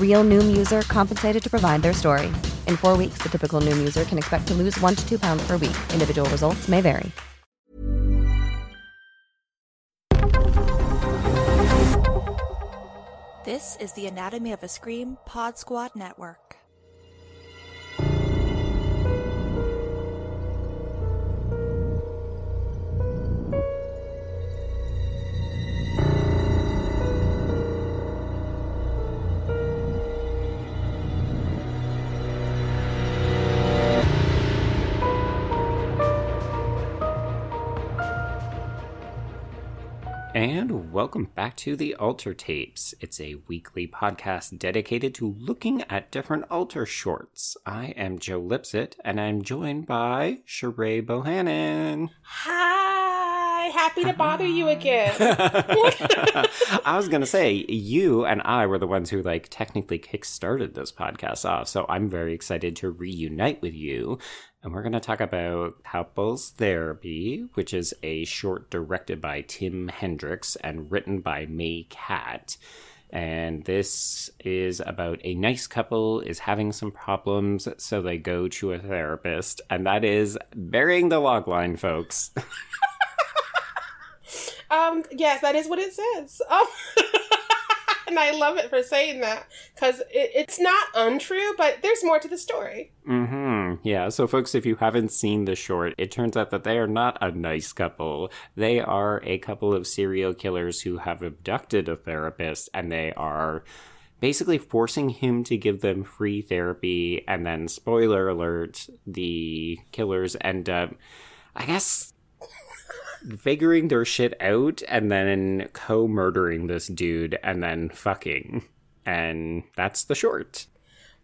Real Noom user compensated to provide their story. In four weeks, the typical Noom user can expect to lose one to two pounds per week. Individual results may vary. This is the Anatomy of a Scream Pod Squad Network. And welcome back to the Alter Tapes. It's a weekly podcast dedicated to looking at different Alter shorts. I am Joe Lipsett, and I'm joined by Sharai Bohannon. Hi, happy to bother you again. I was gonna say you and I were the ones who like technically kick-started this podcast off, so I'm very excited to reunite with you. And we're gonna talk about Couples Therapy, which is a short directed by Tim Hendrix and written by Mae Catt. And this is about a nice couple is having some problems, so they go to a therapist, and that is burying the logline, folks. um, yes, that is what it says. Um, and I love it for saying that because it, it's not untrue, but there's more to the story. Mm-hmm. Yeah. So, folks, if you haven't seen the short, it turns out that they are not a nice couple. They are a couple of serial killers who have abducted a therapist, and they are basically forcing him to give them free therapy. And then, spoiler alert, the killers end up, I guess, figuring their shit out and then co murdering this dude and then fucking. And that's the short.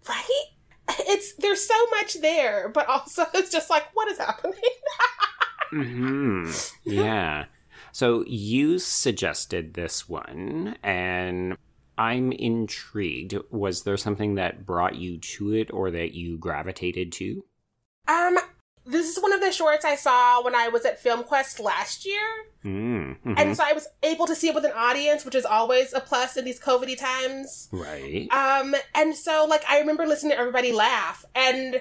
Right? It's there's so much there, but also it's just like, what is happening? hmm Yeah. So you suggested this one, and I'm intrigued. Was there something that brought you to it or that you gravitated to? Um, this is one of the shorts I saw when I was at FilmQuest last year. Mm-hmm. And so I was able to see it with an audience, which is always a plus in these COVIDy times. Right. Um, and so like I remember listening to everybody laugh and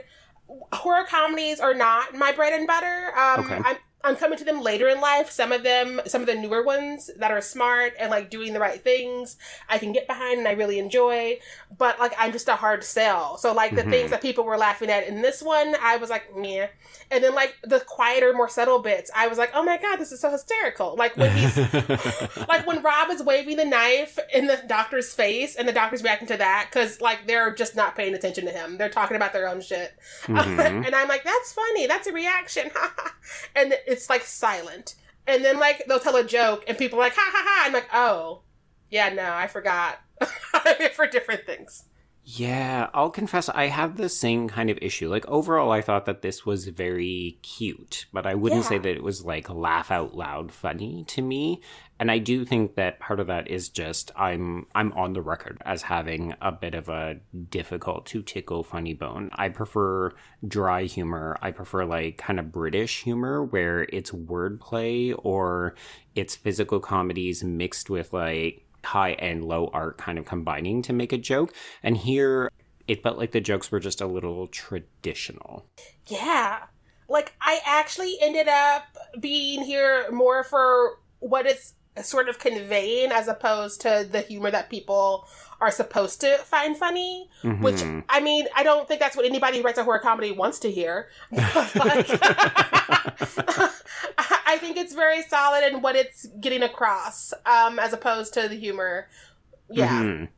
horror comedies are not my bread and butter. Um Okay. I'm I'm coming to them later in life. Some of them, some of the newer ones that are smart and like doing the right things, I can get behind and I really enjoy. But like, I'm just a hard sell. So like the Mhm. things that people were laughing at in this one, I was like, meh. And then like the quieter, more subtle bits, I was like, oh my god, this is so hysterical. Like when he's like when Rob is waving the knife in the doctor's face and the doctor's reacting to that because like they're just not paying attention to him. They're talking about their own shit. Mhm. and I'm like, that's funny. That's a reaction. and it's like silent. And then like they'll tell a joke and people are like, ha ha ha. I'm like, oh, yeah, no, I forgot. I'm here for different things. Yeah, I'll confess I have the same kind of issue. Like overall I thought that this was very cute, but I wouldn't say that it was like laugh out loud funny to me. And I do think that part of that is just I'm I'm on the record as having a bit of a difficult to tickle funny bone. I prefer dry humor. I prefer like kind of British humor where it's wordplay or it's physical comedies mixed with like high and low art kind of combining to make a joke. And here it felt like the jokes were just a little traditional. Yeah. Like, I actually ended up being here more for what it's sort of conveying as opposed to the humor that people are supposed to find funny. Which, Mhm. I mean, I don't think that's what anybody who writes a horror comedy wants to hear. Like, I think it's very solid in what it's getting across um, as opposed to the humor. Yeah. Mhm.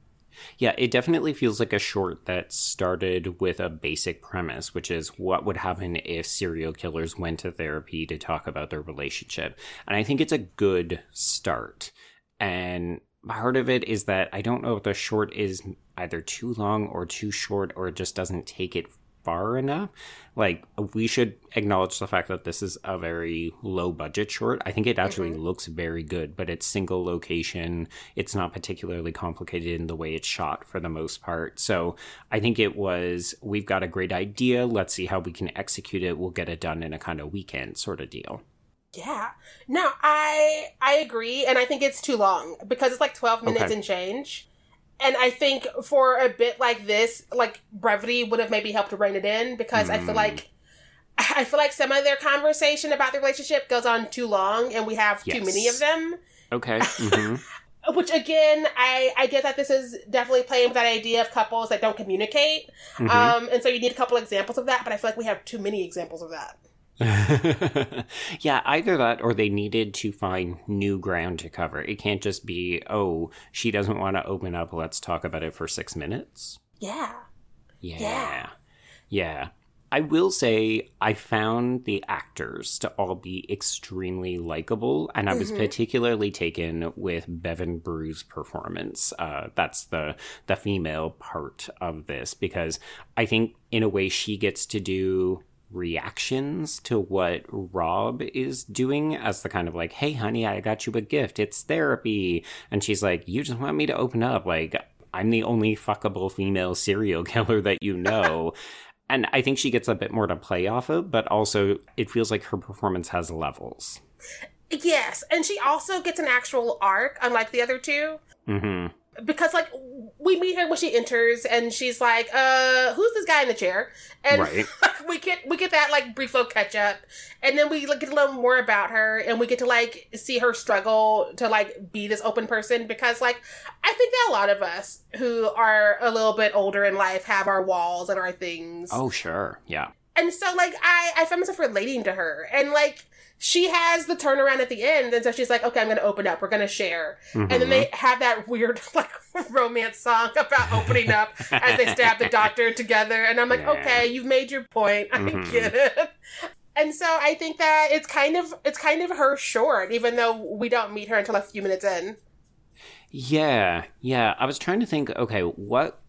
Yeah, it definitely feels like a short that started with a basic premise, which is what would happen if serial killers went to therapy to talk about their relationship. And I think it's a good start. And part of it is that I don't know if the short is either too long or too short or it just doesn't take it far enough. Like, we should acknowledge the fact that this is a very low budget short. I think it actually mm-hmm. looks very good, but it's single location. It's not particularly complicated in the way it's shot for the most part. So I think it was, we've got a great idea. Let's see how we can execute it. We'll get it done in a kind of weekend sort of deal. Yeah. No, I I agree, and I think it's too long because it's like twelve minutes Okay. and change. And I think for a bit like this, like brevity would have maybe helped to rein it in because I feel Mm. like I feel like some of their conversation about the relationship goes on too long, and we have too many of them. Okay. hmm Which again, I I get that this is definitely playing with that idea of couples that don't communicate, Mhm. um, and so you need a couple examples of that. But I feel like we have too many examples of that. yeah, either that or they needed to find new ground to cover. It can't just be, oh, she doesn't want to open up. Let's talk about it for six minutes. Yeah. Yeah. Yeah. Yeah. I will say I found the actors to all be extremely likable, and I was Mhm. particularly taken with Bevan Brew's performance. Uh, that's the the female part of this because I think in a way she gets to do reactions to what Rob is doing as the kind of like, hey honey, I got you a gift. It's therapy. And she's like, you just want me to open up. Like, I'm the only fuckable female serial killer that you know. and I think she gets a bit more to play off of, but also it feels like her performance has levels. Yes, and she also gets an actual arc, unlike the other two. hmm Because like we meet her when she enters, and she's like, "Uh, who's this guy in the chair?" And Right. we get we get that like brief little catch up, and then we like, get a little more about her, and we get to like see her struggle to like be this open person. Because like I think that a lot of us who are a little bit older in life have our walls and our things. Oh, sure. Yeah. And so like I I found myself relating to her and like she has the turnaround at the end and so she's like okay I'm gonna open up we're gonna share and then they have that weird like romance song about opening up as they stab the doctor together and I'm like Yeah. okay you've made your point I Mhm. get it. And so I think that it's kind of it's kind of her short even though we don't meet her until a few minutes in. Yeah, yeah. I was trying to think, okay, what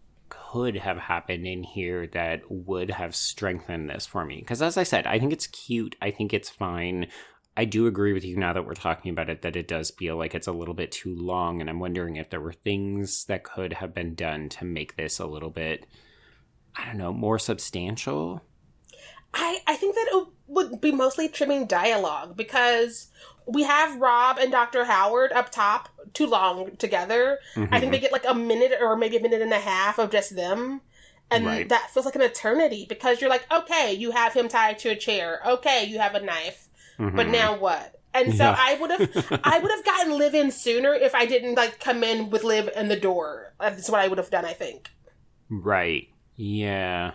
could have happened in here that would have strengthened this for me? Because as I said, I think it's cute. I think it's fine. I do agree with you now that we're talking about it that it does feel like it's a little bit too long. And I'm wondering if there were things that could have been done to make this a little bit, I don't know, more substantial. I, I think that it would be mostly trimming dialogue because we have Rob and Dr. Howard up top too long together. I think mm-hmm. they get like a minute or maybe a minute and a half of just them. And Right. that feels like an eternity because you're like, okay, you have him tied to a chair. Okay, you have a knife. Mm-hmm. but now what? And so Yeah. I would have, I would have gotten live in sooner if I didn't like come in with live in the door. That's what I would have done. I think. Right. Yeah.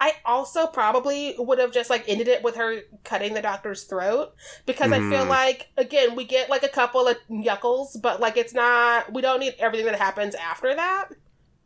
I also probably would have just like ended it with her cutting the doctor's throat because I feel Mhm. like again we get like a couple of yuckles, but like it's not we don't need everything that happens after that.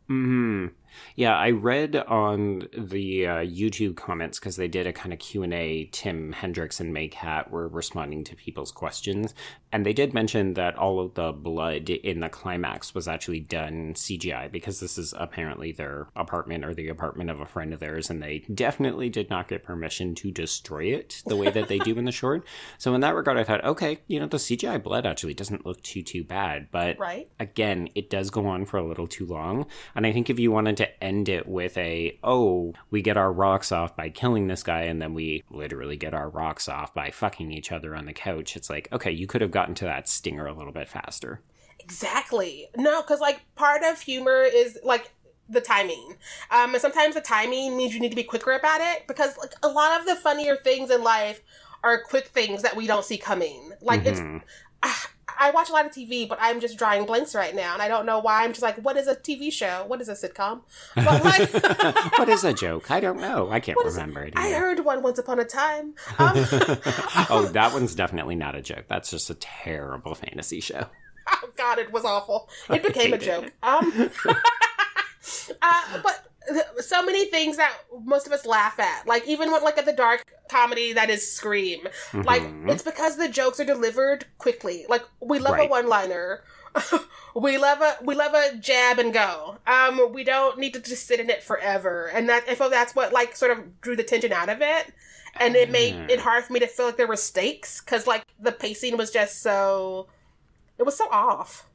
Hmm. Yeah, I read on the uh, YouTube comments because they did a kind of Q and A. Tim Hendrix and Mae Catt were responding to people's questions, and they did mention that all of the blood in the climax was actually done CGI because this is apparently their apartment or the apartment of a friend of theirs, and they definitely did not get permission to destroy it the way that they do in the short. So in that regard, I thought, okay, you know, the CGI blood actually doesn't look too too bad, but Right. again, it does go on for a little too long. And I think if you wanted to end it with a, oh, we get our rocks off by killing this guy, and then we literally get our rocks off by fucking each other on the couch, it's like, okay, you could have gotten to that stinger a little bit faster. Exactly. No, because like part of humor is like the timing. Um, and sometimes the timing means you need to be quicker about it because like a lot of the funnier things in life are quick things that we don't see coming. Like it's Mhm. ah, I watch a lot of TV, but I'm just drawing blanks right now, and I don't know why. I'm just like, what is a TV show? What is a sitcom? But like, what is a joke? I don't know. I can't remember it. I heard one once upon a time. Um, oh, that one's definitely not a joke. That's just a terrible fantasy show. oh God, it was awful. It became a hate it. joke. Um, uh, but so many things that most of us laugh at, like even when like at the dark comedy that is Scream, like Mhm. it's because the jokes are delivered quickly. Like we love a one-liner. we love a we love a jab and go. Um, we don't need to just sit in it forever, and that I feel that's what like sort of drew the tension out of it, and it made Mm. it hard for me to feel like there were stakes because like the pacing was just so it was so off.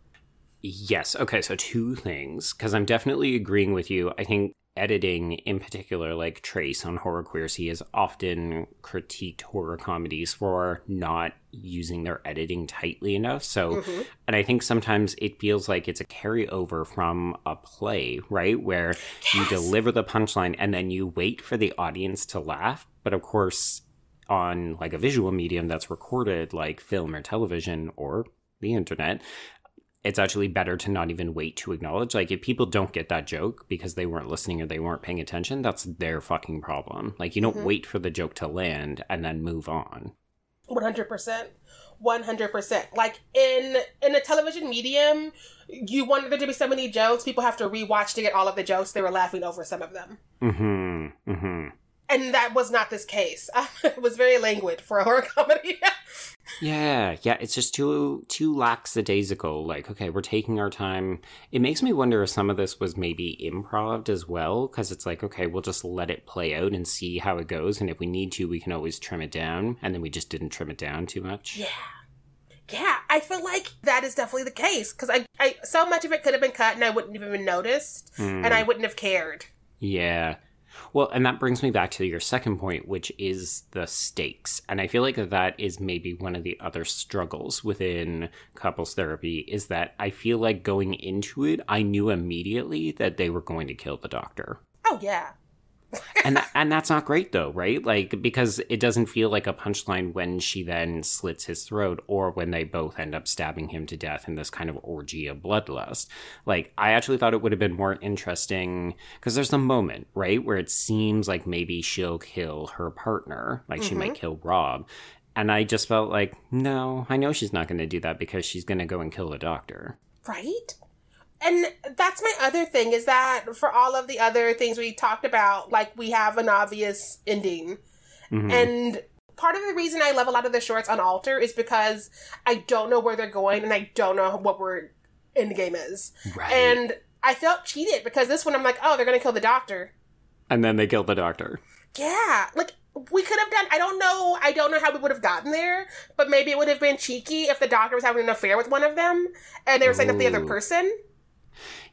Yes. Okay. So two things, because I'm definitely agreeing with you. I think editing, in particular, like Trace on Horror Queers, he has often critiqued horror comedies for not using their editing tightly enough. So, mm-hmm. and I think sometimes it feels like it's a carryover from a play, right? Where you deliver the punchline and then you wait for the audience to laugh. But of course, on like a visual medium that's recorded like film or television or the internet it's actually better to not even wait to acknowledge like if people don't get that joke because they weren't listening or they weren't paying attention that's their fucking problem like you don't Mhm. wait for the joke to land and then move on One hundred percent, one hundred percent. Like in in a television medium, you want there to be so many jokes. People have to rewatch to get all of the jokes. They were laughing over some of them, mm-hmm mm-hmm and that was not this case. it was very languid for a horror comedy. yeah yeah it's just too too lackadaisical like okay we're taking our time it makes me wonder if some of this was maybe improv as well because it's like okay we'll just let it play out and see how it goes and if we need to we can always trim it down and then we just didn't trim it down too much yeah, yeah. I feel like that is definitely the case because I, I, so much of it could have been cut and I wouldn't have even noticed, Mm. and I wouldn't have cared. Yeah. Well, and that brings me back to your second point, which is the stakes. And I feel like that is maybe one of the other struggles within couples therapy is that I feel like going into it, I knew immediately that they were going to kill the doctor. Oh yeah, And and that's not great though, right? Like because it doesn't feel like a punchline when she then slits his throat or when they both end up stabbing him to death in this kind of orgy of bloodlust. Like I actually thought it would have been more interesting because there's a moment, right, where it seems like maybe she'll kill her partner, like she might mm-hmm. kill Rob. And I just felt like, no, I know she's not going to do that because she's going to go and kill the doctor. right. And that's my other thing is that for all of the other things we talked about, like we have an obvious ending. Mhm. And part of the reason I love a lot of the shorts on Alter is because I don't know where they're going and I don't know what we're end game is. right. And I felt cheated because this one I'm like, oh, they're gonna kill the doctor. and then they kill the doctor. Yeah, like we could have done. I don't know. I don't know how we would have gotten there, but maybe it would have been cheeky if the doctor was having an affair with one of them and they were setting up the other person.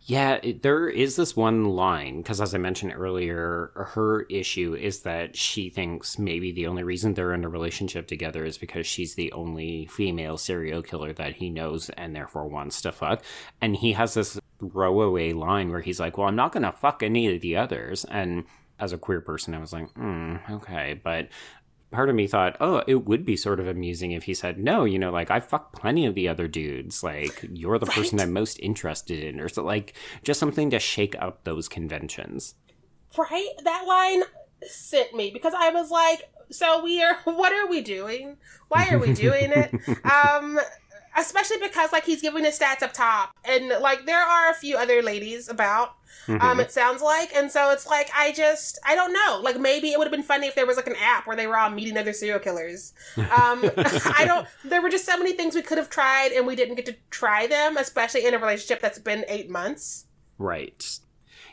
Yeah, it, there is this one line because, as I mentioned earlier, her issue is that she thinks maybe the only reason they're in a relationship together is because she's the only female serial killer that he knows and therefore wants to fuck. And he has this throwaway line where he's like, Well, I'm not going to fuck any of the others. And as a queer person, I was like, hmm, okay. But part of me thought, oh, it would be sort of amusing if he said, no, you know, like I fucked plenty of the other dudes. Like you're the right? person I'm most interested in, or so like just something to shake up those conventions. Right? That line sent me because I was like, so we are, what are we doing? Why are we doing it? um, especially because like he's giving his stats up top. And like there are a few other ladies about um, mm-hmm. um it sounds like. And so it's like i just i don't know. Like maybe it would have been funny if there was like an app where they were all meeting other serial killers. Um i don't there were just so many things we could have tried and we didn't get to try them especially in a relationship that's been eight months. Right.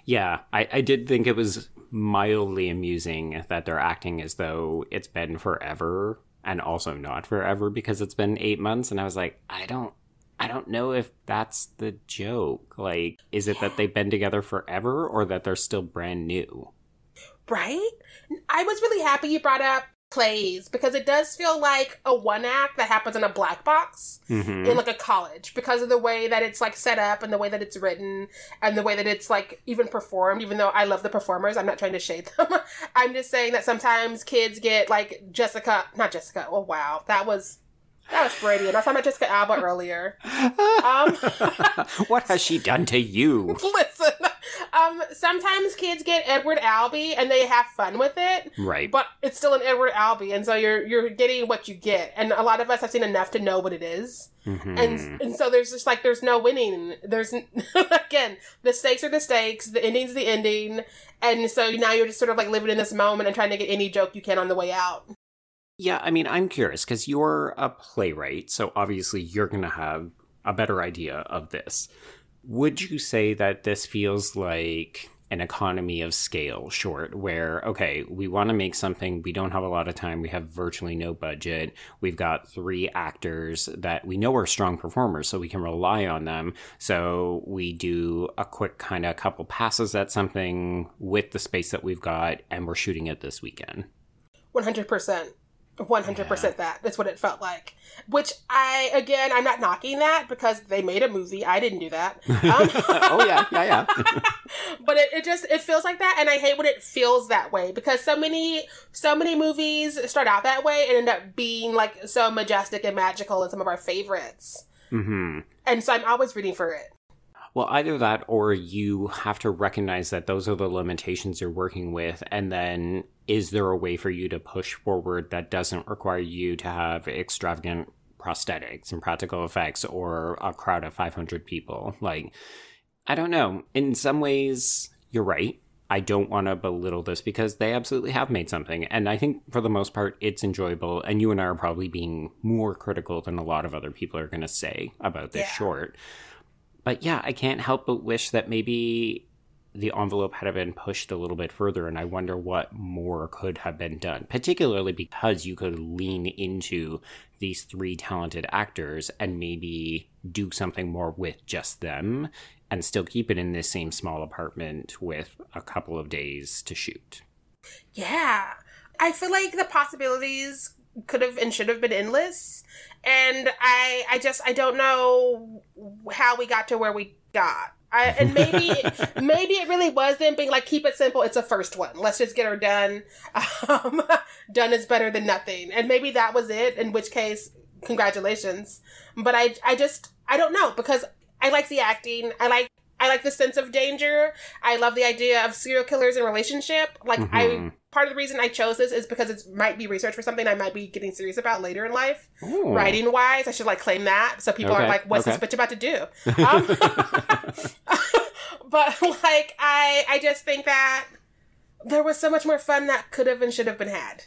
Yeah i i did think it was mildly amusing that they're acting as though it's been forever and also not forever because it's been eight months. And I was like, I don't, I don't know if that's the joke. Like, is it that they've been together forever or that they're still brand new? Right? I was really happy you brought up plays because it does feel like a one act that happens in a black box mm-hmm. in like a college because of the way that it's like set up and the way that it's written and the way that it's like even performed even though i love the performers i'm not trying to shade them i'm just saying that sometimes kids get like jessica not jessica oh wow that was that was Freudian. I was talking about Jessica Alba earlier. Um, what has she done to you? Listen, um, sometimes kids get Edward Albee and they have fun with it, right? But it's still an Edward Albee, and so you're you're getting what you get. And a lot of us have seen enough to know what it is. Mm-hmm. and and so there's just like there's no winning. There's again the stakes are the stakes, the ending's the ending, and so now you're just sort of like living in this moment and trying to get any joke you can on the way out. Yeah, I mean, I'm curious because you're a playwright, so obviously you're going to have a better idea of this. Would you say that this feels like an economy of scale short where okay we want to make something we don't have a lot of time we have virtually no budget we've got three actors that we know are strong performers so we can rely on them. So we do a quick kind of couple passes at something with the space that we've got and we're shooting it this weekend. 100% 100% yeah. that. That's what it felt like. Which I, again, I'm not knocking that because they made a movie. I didn't do that. Um, oh, yeah, yeah, yeah. but it, it just, it feels like that. And I hate when it feels that way because so many, so many movies start out that way and end up being like so majestic and magical and some of our favorites. Mm-hmm. And so I'm always rooting for it. Well, either that or you have to recognize that those are the limitations you're working with. And then is there a way for you to push forward that doesn't require you to have extravagant prosthetics and practical effects or a crowd of 500 people? Like, I don't know. In some ways, you're right. I don't want to belittle this because they absolutely have made something. And I think for the most part, it's enjoyable. And you and I are probably being more critical than a lot of other people are going to say about this yeah. short but yeah, I can't help but wish that maybe the envelope had been pushed a little bit further, and I wonder what more could have been done, particularly because you could lean into these three talented actors and maybe do something more with just them and still keep it in this same small apartment with a couple of days to shoot. Yeah. I feel like the possibilities could have and should have been endless. And i i just i don't know how we got to where we got. I, and maybe maybe it really was them being like keep it simple it's a first one. Let's just get her done. Um, done is better than nothing. And maybe that was it in which case congratulations. But i i just i don't know because i like the acting. I like I like the sense of danger. I love the idea of serial killers in relationship. Like mm-hmm. I part of the reason I chose this is because it might be research for something I might be getting serious about later in life. Ooh. Writing wise, I should like claim that so people okay. are like, "What's okay. this bitch about to do?" Um, but like, I I just think that there was so much more fun that could have and should have been had.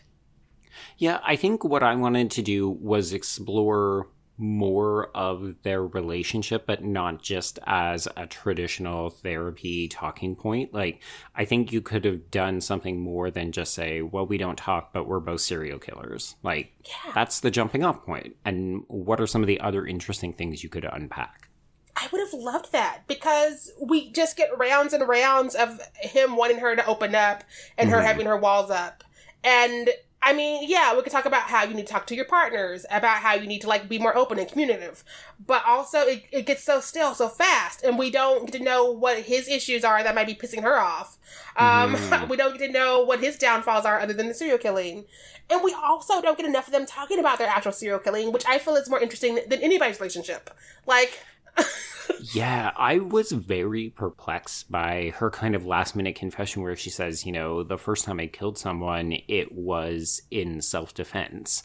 Yeah, I think what I wanted to do was explore more of their relationship, but not just as a traditional therapy talking point. Like, I think you could have done something more than just say, well, we don't talk, but we're both serial killers. Like, yeah. that's the jumping off point. And what are some of the other interesting things you could unpack? I would have loved that because we just get rounds and rounds of him wanting her to open up and mm-hmm. her having her walls up. And I mean, yeah, we could talk about how you need to talk to your partners, about how you need to like be more open and communicative. But also it, it gets so still so fast and we don't get to know what his issues are that might be pissing her off. Um Mhm. we don't get to know what his downfalls are other than the serial killing. And we also don't get enough of them talking about their actual serial killing, which I feel is more interesting than anybody's relationship. Like Yeah, I was very perplexed by her kind of last minute confession where she says, you know, the first time I killed someone, it was in self defense.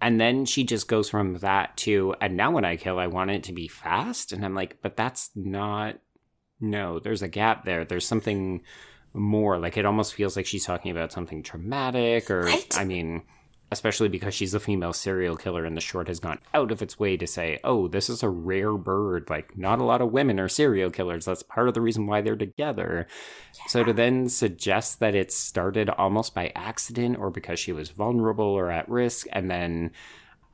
And then she just goes from that to, and now when I kill, I want it to be fast. And I'm like, but that's not, no, there's a gap there. There's something more. Like it almost feels like she's talking about something traumatic or, Right? I mean, especially because she's a female serial killer and the short has gone out of its way to say, oh, this is a rare bird. Like, not a lot of women are serial killers. That's part of the reason why they're together. So to then suggest that it started almost by accident or because she was vulnerable or at risk, and then.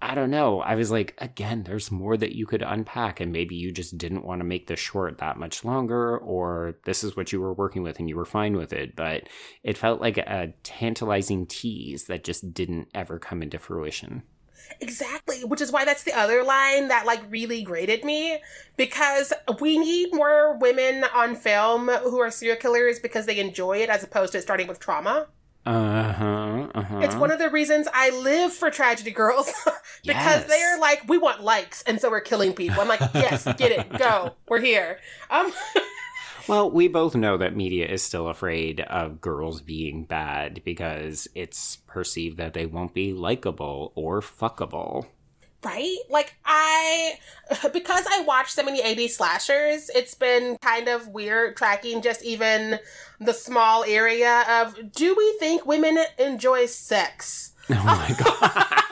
I don't know. I was like, again, there's more that you could unpack, and maybe you just didn't want to make the short that much longer, or this is what you were working with and you were fine with it. But it felt like a tantalizing tease that just didn't ever come into fruition. Exactly, which is why that's the other line that like really grated me because we need more women on film who are serial killers because they enjoy it as opposed to starting with trauma. Uh huh. Uh huh. It's one of the reasons I live for tragedy girls because Yes. they're like we want likes and so we're killing people. I'm like, "Yes, get it. Go. We're here." Um Well, we both know that media is still afraid of girls being bad because it's perceived that they won't be likable or fuckable. Right? Like I because I watched so many 80s slashers, it's been kind of weird tracking just even the small area of do we think women enjoy sex? Oh my god.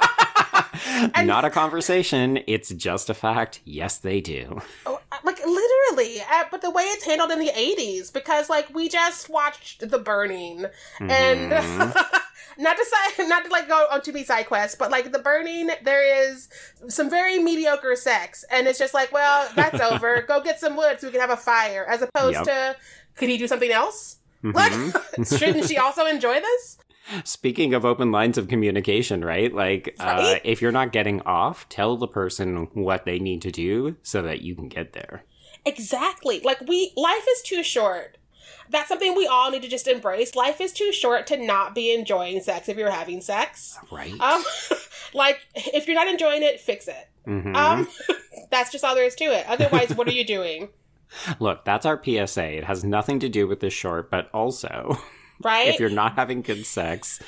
And- Not a conversation, it's just a fact. Yes, they do. Oh, Like literally, uh, but the way it's handled in the 80s because like we just watched The Burning and Mhm. Not to side, not to like go on to be side quests, but like The Burning there is some very mediocre sex and it's just like, well, that's over. Go get some wood so we can have a fire as opposed Yep. to could he do something else? Mhm. Like shouldn't she also enjoy this? Speaking of open lines of communication, right? Like, uh, if you're not getting off, tell the person what they need to do so that you can get there. Exactly. Like we life is too short. That's something we all need to just embrace. Life is too short to not be enjoying sex if you're having sex. Right? Um like if you're not enjoying it, fix it. Mhm. Um that's just all there is to it. Otherwise, what are you doing? Look, that's our PSA. It has nothing to do with the short, but also, Right? if you're not having good sex,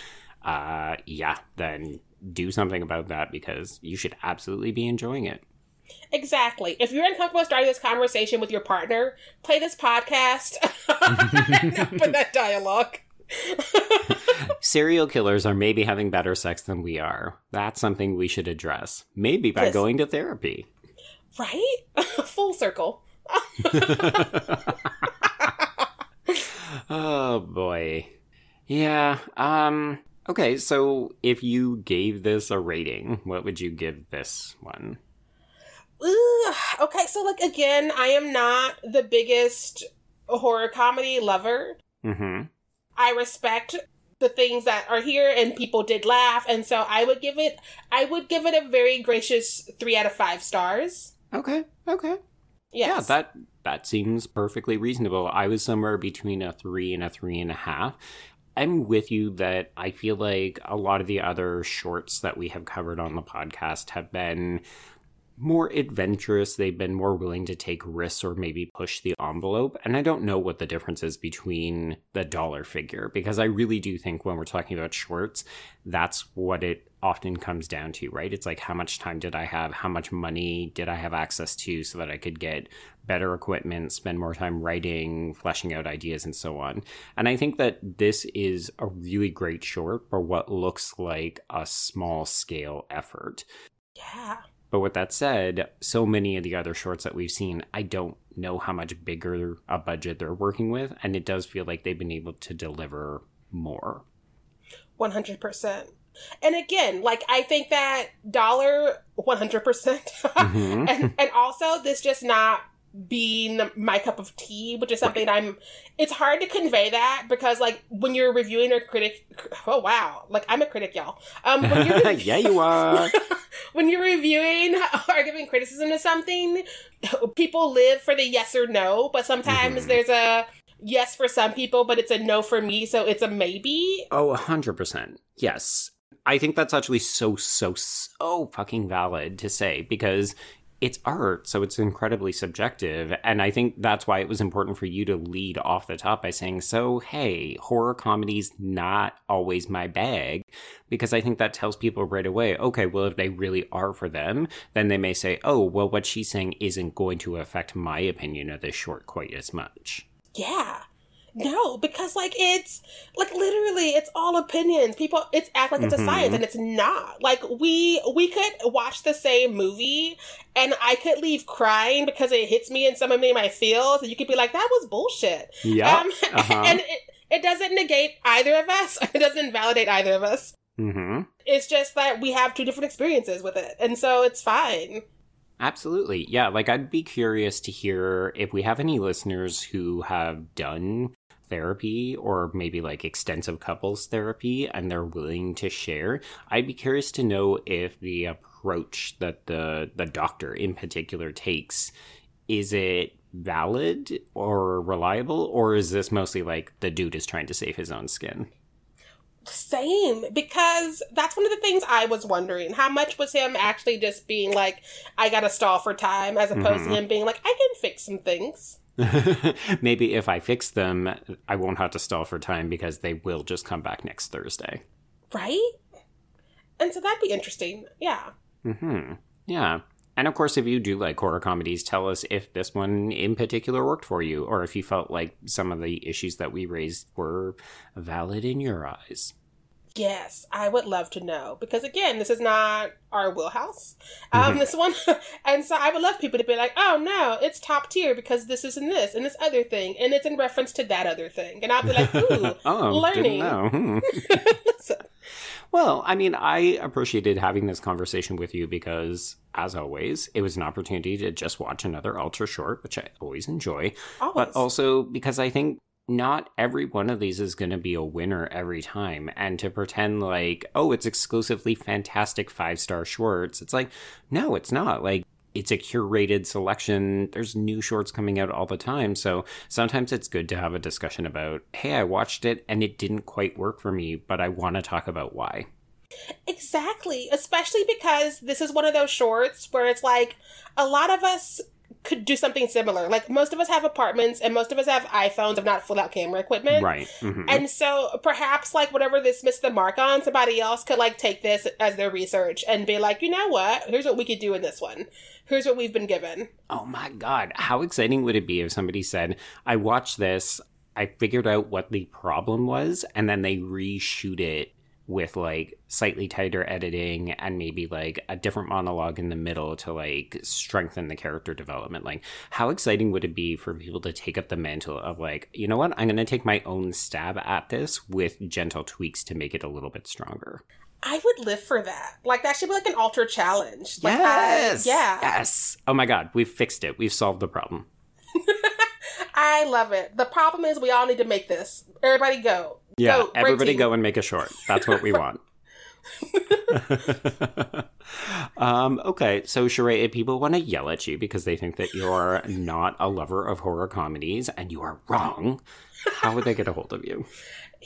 uh, yeah, then do something about that because you should absolutely be enjoying it. Exactly. If you're uncomfortable starting this conversation with your partner, play this podcast. Put that dialogue. Serial killers are maybe having better sex than we are. That's something we should address. Maybe by Yes. going to therapy. Right? Full circle. oh boy. Yeah, um okay, so if you gave this a rating, what would you give this one? Ooh, okay, so like again, I am not the biggest horror comedy lover. Mhm. I respect the things that are here and people did laugh and so I would give it I would give it a very gracious 3 out of 5 stars. Okay. Okay. Yes. Yeah, that that seems perfectly reasonable. I was somewhere between a three and a three and a half. I'm with you that I feel like a lot of the other shorts that we have covered on the podcast have been more adventurous. They've been more willing to take risks or maybe push the envelope. And I don't know what the difference is between the dollar figure because I really do think when we're talking about shorts, that's what it often comes down to, right? It's like how much time did I have? How much money did I have access to so that I could get better equipment, spend more time writing, fleshing out ideas, and so on. And I think that this is a really great short for what looks like a small scale effort. yeah. But with that said, so many of the other shorts that we've seen, I don't know how much bigger a budget they're working with, and it does feel like they've been able to deliver more. 100%. And again, like I think that dollar 100%. Mhm. and and also this just not being my cup of tea, which is something I'm. It's hard to convey that because, like, when you're reviewing a critic, oh wow, like I'm a critic, y'all. Um, when you're yeah, you are. when you're reviewing or giving criticism to something, people live for the yes or no, but sometimes Mhm. there's a yes for some people, but it's a no for me, so it's a maybe. Oh, 100%. Yes. I think that's actually so, so, so fucking valid to say because it's art, so it's incredibly subjective. And I think that's why it was important for you to lead off the top by saying, so, hey, horror comedy's not always my bag. Because I think that tells people right away, okay, well, if they really are for them, then they may say, oh, well, what she's saying isn't going to affect my opinion of this short quite as much. Yeah. No, because like it's like literally it's all opinions. People it's act like it's a Mhm. science and it's not. Like we we could watch the same movie and I could leave crying because it hits me in some of my feels and you could be like, that was bullshit. Yeah. Um, uh-huh. and it, it doesn't negate either of us. It doesn't validate either of us. mm-hmm. It's just that we have two different experiences with it. And so it's fine. Absolutely. Yeah. Like, I'd be curious to hear if we have any listeners who have done therapy or maybe like extensive couples therapy and they're willing to share. I'd be curious to know if the approach that the, the doctor in particular takes is it valid or reliable or is this mostly like the dude is trying to save his own skin? Same, because that's one of the things I was wondering. How much was him actually just being like, I gotta stall for time, as opposed Mhm. to him being like, I can fix some things. maybe if I fix them, I won't have to stall for time because they will just come back next Thursday. Right? And so that'd be interesting. Yeah. Mm-hmm. Yeah. And of course, if you do like horror comedies, tell us if this one in particular worked for you, or if you felt like some of the issues that we raised were valid in your eyes. Yes, I would love to know. Because again, this is not our wheelhouse. Um, Mhm. this one and so I would love people to be like, oh no, it's top tier because this is in this and this other thing, and it's in reference to that other thing. And I'll be like, ooh, oh, learning. Hmm. Listen. Well, I mean, I appreciated having this conversation with you because, as always, it was an opportunity to just watch another Alter short, which I always enjoy. Always. but also because I think not every one of these is going to be a winner every time. And to pretend like, oh, it's exclusively fantastic five star shorts, it's like, no, it's not. Like, it's a curated selection. There's new shorts coming out all the time. So sometimes it's good to have a discussion about, hey, I watched it and it didn't quite work for me, but I want to talk about why. Exactly. Especially because this is one of those shorts where it's like a lot of us could do something similar. Like most of us have apartments and most of us have iPhones, if not full out camera equipment. Right. Mhm. And so perhaps like whatever this missed the mark on, somebody else could like take this as their research and be like, you know what? Here's what we could do in this one. Here's what we've been given. Oh my God. How exciting would it be if somebody said, I watched this, I figured out what the problem was, and then they reshoot it with like slightly tighter editing and maybe like a different monologue in the middle to like strengthen the character development. Like, how exciting would it be for people to take up the mantle of like, you know what, I'm going to take my own stab at this with gentle tweaks to make it a little bit stronger? I would live for that. Like that should be like an alter challenge. Like, I- yeah. Yes. Oh my God. We've fixed it. We've solved the problem. I love it. The problem is we all need to make this. Everybody go. Yeah, Go, everybody go and make a short. That's what we want. um, okay, so Sharai, if people want to yell at you because they think that you're not a lover of horror comedies and you are wrong, how would they get a hold of you?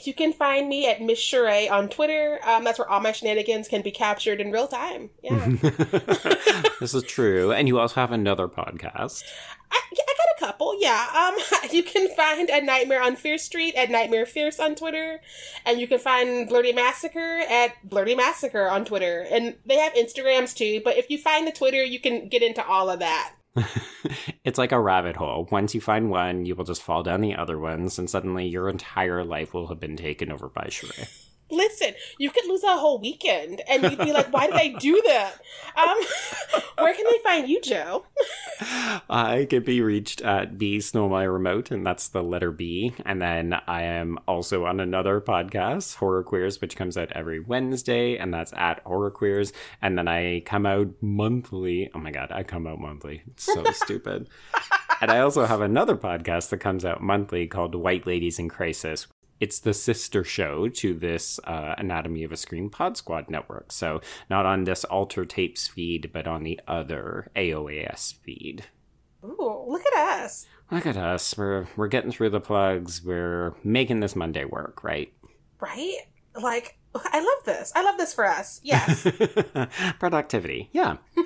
You can find me at Miss Sharai on Twitter. Um, that's where all my shenanigans can be captured in real time. Yeah. this is true. And you also have another podcast. I, I couple. Yeah. Um, you can find a Nightmare on Fear Street at Nightmare Fierce on Twitter, and you can find Blurty Massacre at Blurty Massacre on Twitter. And they have Instagrams too. But if you find the Twitter, you can get into all of that. it's like a rabbit hole. Once you find one, you will just fall down the other ones, and suddenly your entire life will have been taken over by Sharai. Listen, you could lose a whole weekend, and you'd be like, "Why did I do that?" Um, where can they find you, Joe? I can be reached at B Stole My Remote, and that's the letter B. And then I am also on another podcast, Horror Queers, which comes out every Wednesday, and that's at Horror Queers. And then I come out monthly. Oh my god, I come out monthly. It's so stupid. and I also have another podcast that comes out monthly called White Ladies in Crisis. It's the sister show to this uh, Anatomy of a Scream Pod Squad network. So, not on this Alter Tapes feed, but on the other AOAS feed. Ooh, look at us. Look at us. We're, we're getting through the plugs. We're making this Monday work, right? Right? Like, I love this. I love this for us. Yes. Productivity. Yeah.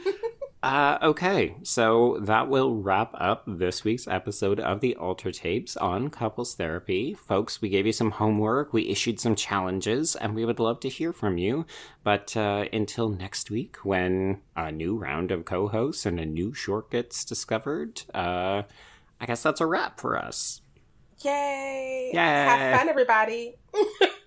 Uh, okay, so that will wrap up this week's episode of the Alter Tapes on couples therapy. Folks, we gave you some homework, we issued some challenges, and we would love to hear from you. But uh, until next week, when a new round of co hosts and a new short gets discovered, uh, I guess that's a wrap for us. Yay. Yay. Have fun, everybody.